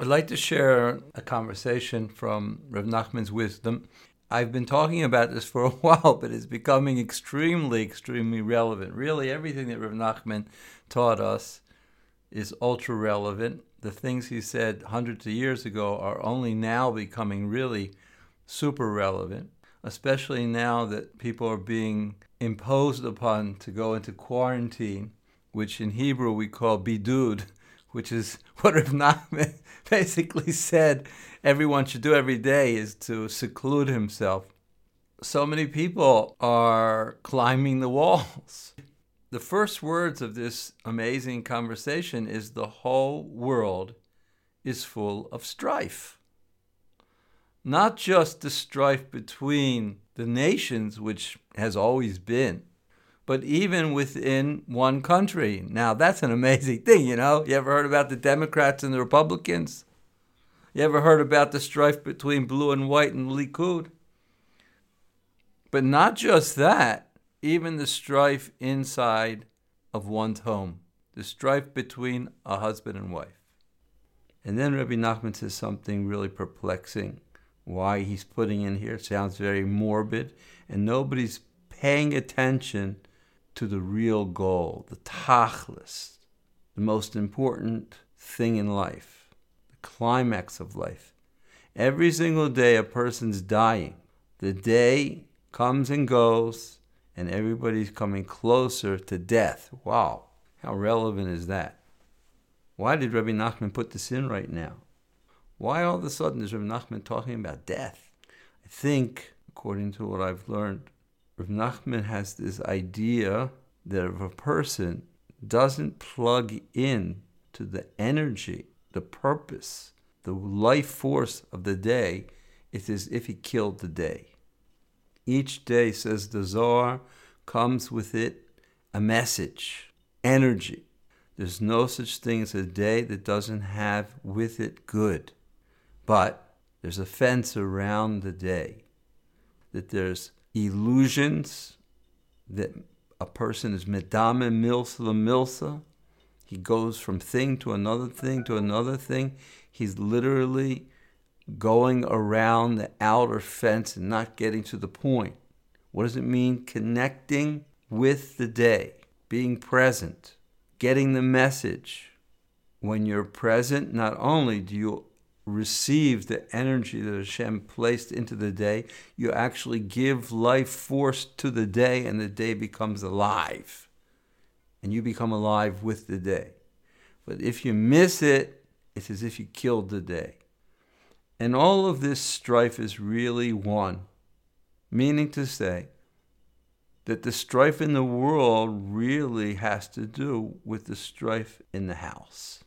I'd like to share a conversation from Rav Nachman's wisdom. I've been talking about this for a while, but it's becoming extremely, extremely relevant. Really, everything that Rav Nachman taught us is ultra relevant. The things he said hundreds of years ago are only now becoming really super relevant, especially now that people are being imposed upon to go into quarantine, which in Hebrew we call bidud, which is what Rav Nachman basically said everyone should do every day is to seclude himself. So many people are climbing the walls. The first words of this amazing conversation is the whole world is full of strife. Not just the strife between the nations, which has always been, but even within one country. Now, that's an amazing thing, you know? You ever heard about the Democrats and the Republicans? You ever heard about the strife between blue and white and Likud? But not just that, even the strife inside of one's home, the strife between a husband and wife. And then Rabbi Nachman says something really perplexing. Why he's putting in here sounds very morbid, and nobody's paying attention to the real goal, the tachlis, the most important thing in life, the climax of life. Every single day a person's dying. The day comes and goes, and everybody's coming closer to death. Wow, how relevant is that? Why did Rabbi Nachman put this in right now? Why all of a sudden is Rabbi Nachman talking about death? I think, according to what I've learned, Rav Nachman has this idea that if a person doesn't plug in to the energy, the purpose, the life force of the day, it's as if he killed the day. Each day, says the Zohar, comes with it a message, energy. There's no such thing as a day that doesn't have with it good. But there's a fence around the day, that there's illusions that a person is medame milsa milsa. He goes from thing to another thing to another thing. He's literally going around the outer fence and not getting to the point. What does it mean? Connecting with the day, being present, getting the message. When you're present, not only do you receive the energy that Hashem placed into the day, you actually give life force to the day, and the day becomes alive. And you become alive with the day. But if you miss it, it's as if you killed the day. And all of this strife is really one, meaning to say that the strife in the world really has to do with the strife in the house.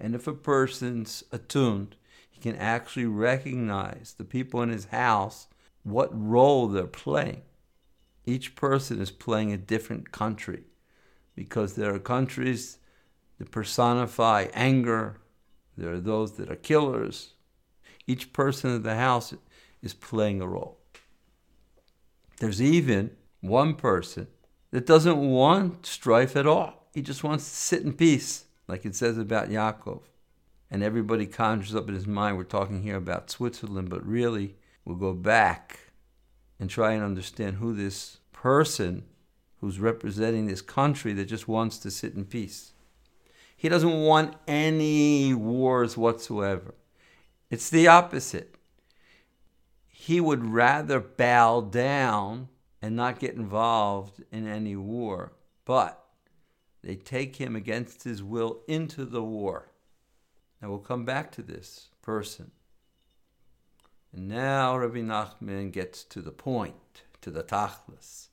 And if a person's attuned, he can actually recognize the people in his house, what role they're playing. Each person is playing a different country because there are countries that personify anger, there are those that are killers. Each person in the house is playing a role. There's even one person that doesn't want strife at all. He just wants to sit in peace like it says about Yaakov. And everybody conjures up in his mind, we're talking here about Switzerland, but really we'll go back and try and understand who this person who's representing this country that just wants to sit in peace. He doesn't want any wars whatsoever. It's the opposite. He would rather bow down and not get involved in any war. But they take him against his will into the war. Now we'll come back to this person. And now Rabbi Nachman gets to the point, to the tachlis.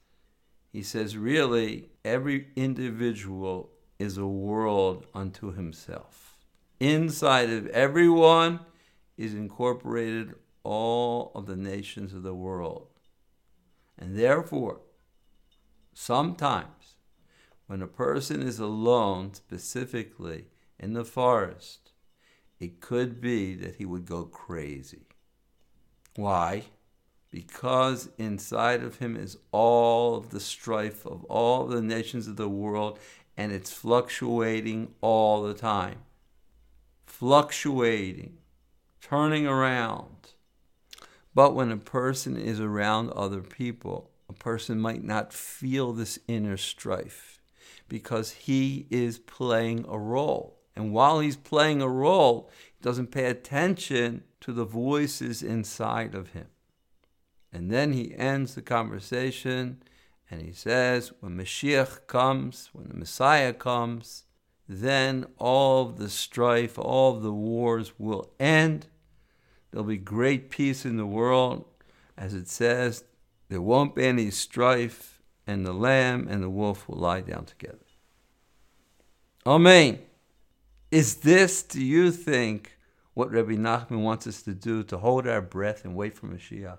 He says, really, every individual is a world unto himself. Inside of everyone is incorporated all of the nations of the world. And therefore, sometimes when a person is alone, specifically in the forest, it could be that he would go crazy. Why? Because inside of him is all of the strife of all the nations of the world, and it's fluctuating all the time. fluctuating, turning around. But when a person is around other people, a person might not feel this inner strife because he is playing a role. And while he's playing a role, he doesn't pay attention to the voices inside of him. And then he ends the conversation and he says, when Mashiach comes, when the Messiah comes, then all the strife, all the wars will end. There'll be great peace in the world. As it says, there won't be any strife, and the lamb and the wolf will lie down together. Amen. Is this, do you think, what Rabbi Nachman wants us to do, to hold our breath and wait for Mashiach?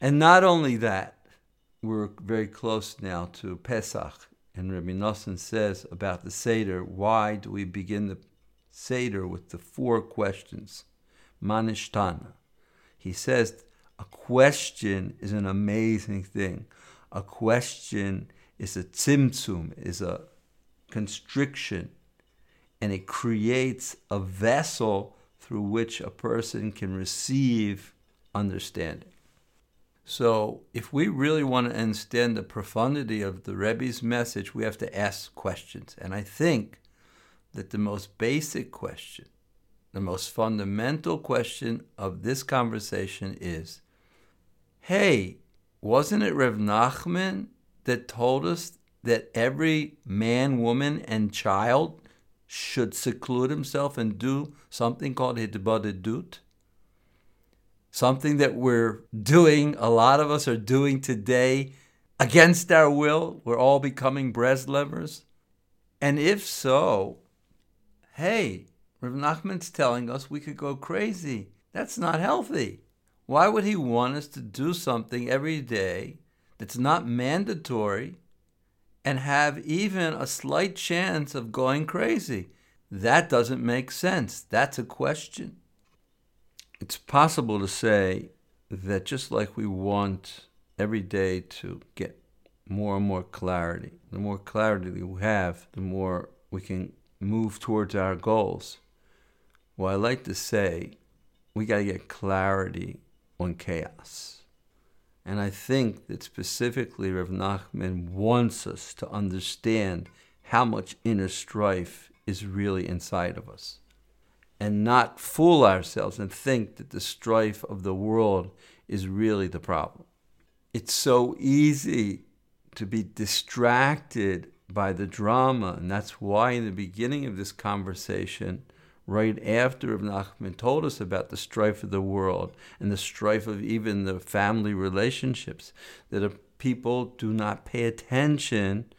And not only that, we're very close now to Pesach, and Rabbi Nosson says about the Seder, why do we begin the Seder with the four questions? Manishtana. He says a question is an amazing thing. A question is a tzimtzum, is a constriction, and it creates a vessel through which a person can receive understanding. So, if we really want to understand the profundity of the Rebbe's message, we have to ask questions. And I think that the most basic question, the most fundamental question of this conversation is hey, wasn't it Rev Nachman that told us that every man, woman, and child should seclude himself and do something called hitbadedut? something that we're doing, a lot of us are doing today against our will. We're all becoming Breslevers. And if so, hey, Rav Nachman's telling us we could go crazy. That's not healthy. Why would he want us to do something every day that's not mandatory and have even a slight chance of going crazy? That doesn't make sense. That's a question it's possible to say that just like we want every day to get more and more clarity, the more clarity we have, the more we can move towards our goals. Well, I like to say we got to get clarity on chaos. And I think that specifically Rav Nachman wants us to understand how much inner strife is really inside of us and not fool ourselves and think that the strife of the world is really the problem. It's so easy to be distracted by the drama, and that's why in the beginning of this conversation, right after Rav Nachman told us about the strife of the world and the strife of even the family relationships, that people do not pay attention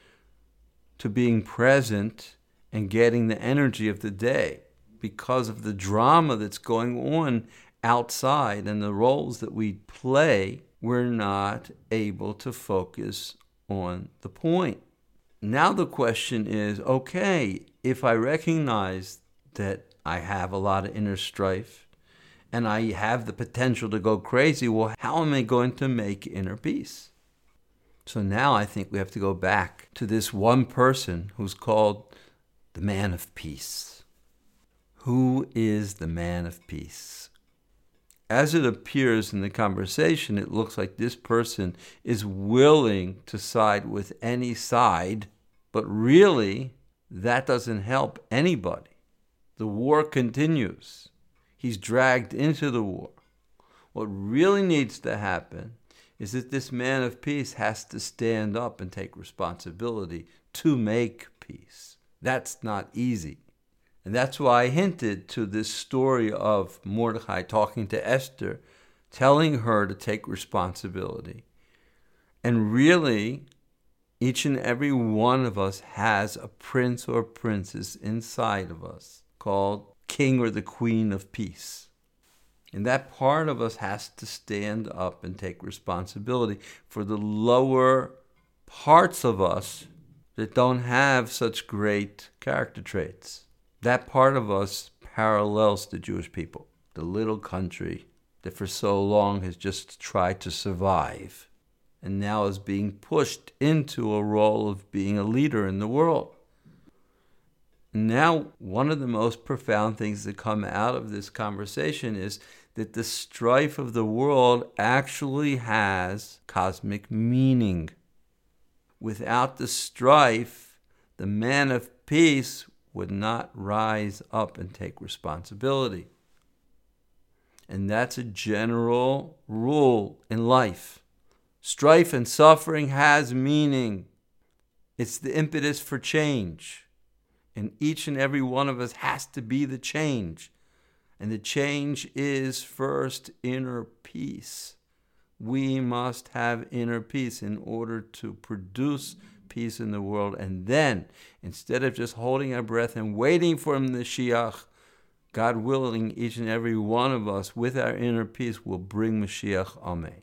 to being present and getting the energy of the day because of the drama that's going on outside and the roles that we play, we're not able to focus on the point. Now the question is okay, if I recognize that I have a lot of inner strife and I have the potential to go crazy, well, how am I going to make inner peace? So now I think we have to go back to this one person who's called the man of peace. Who is the man of peace? As it appears in the conversation, it looks like this person is willing to side with any side, but really, that doesn't help anybody. The war continues. He's dragged into the war. What really needs to happen is that this man of peace has to stand up and take responsibility to make peace. That's not easy. And that's why I hinted to this story of Mordecai talking to Esther, telling her to take responsibility. And really, each and every one of us has a prince or princess inside of us called king or the queen of peace. And that part of us has to stand up and take responsibility for the lower parts of us that don't have such great character traits. That part of us parallels the Jewish people, the little country that for so long has just tried to survive and now is being pushed into a role of being a leader in the world. Now, one of the most profound things that come out of this conversation is that the strife of the world actually has cosmic meaning. Without the strife, the man of peace would not rise up and take responsibility. And that's a general rule in life. Strife and suffering has meaning. It's the impetus for change. And each and every one of us has to be the change. And the change is first inner peace. We must have inner peace in order to produce peace in the world. And then, instead of just holding our breath and waiting for the Mashiach, God willing, each and every one of us with our inner peace will bring Mashiach. Amen.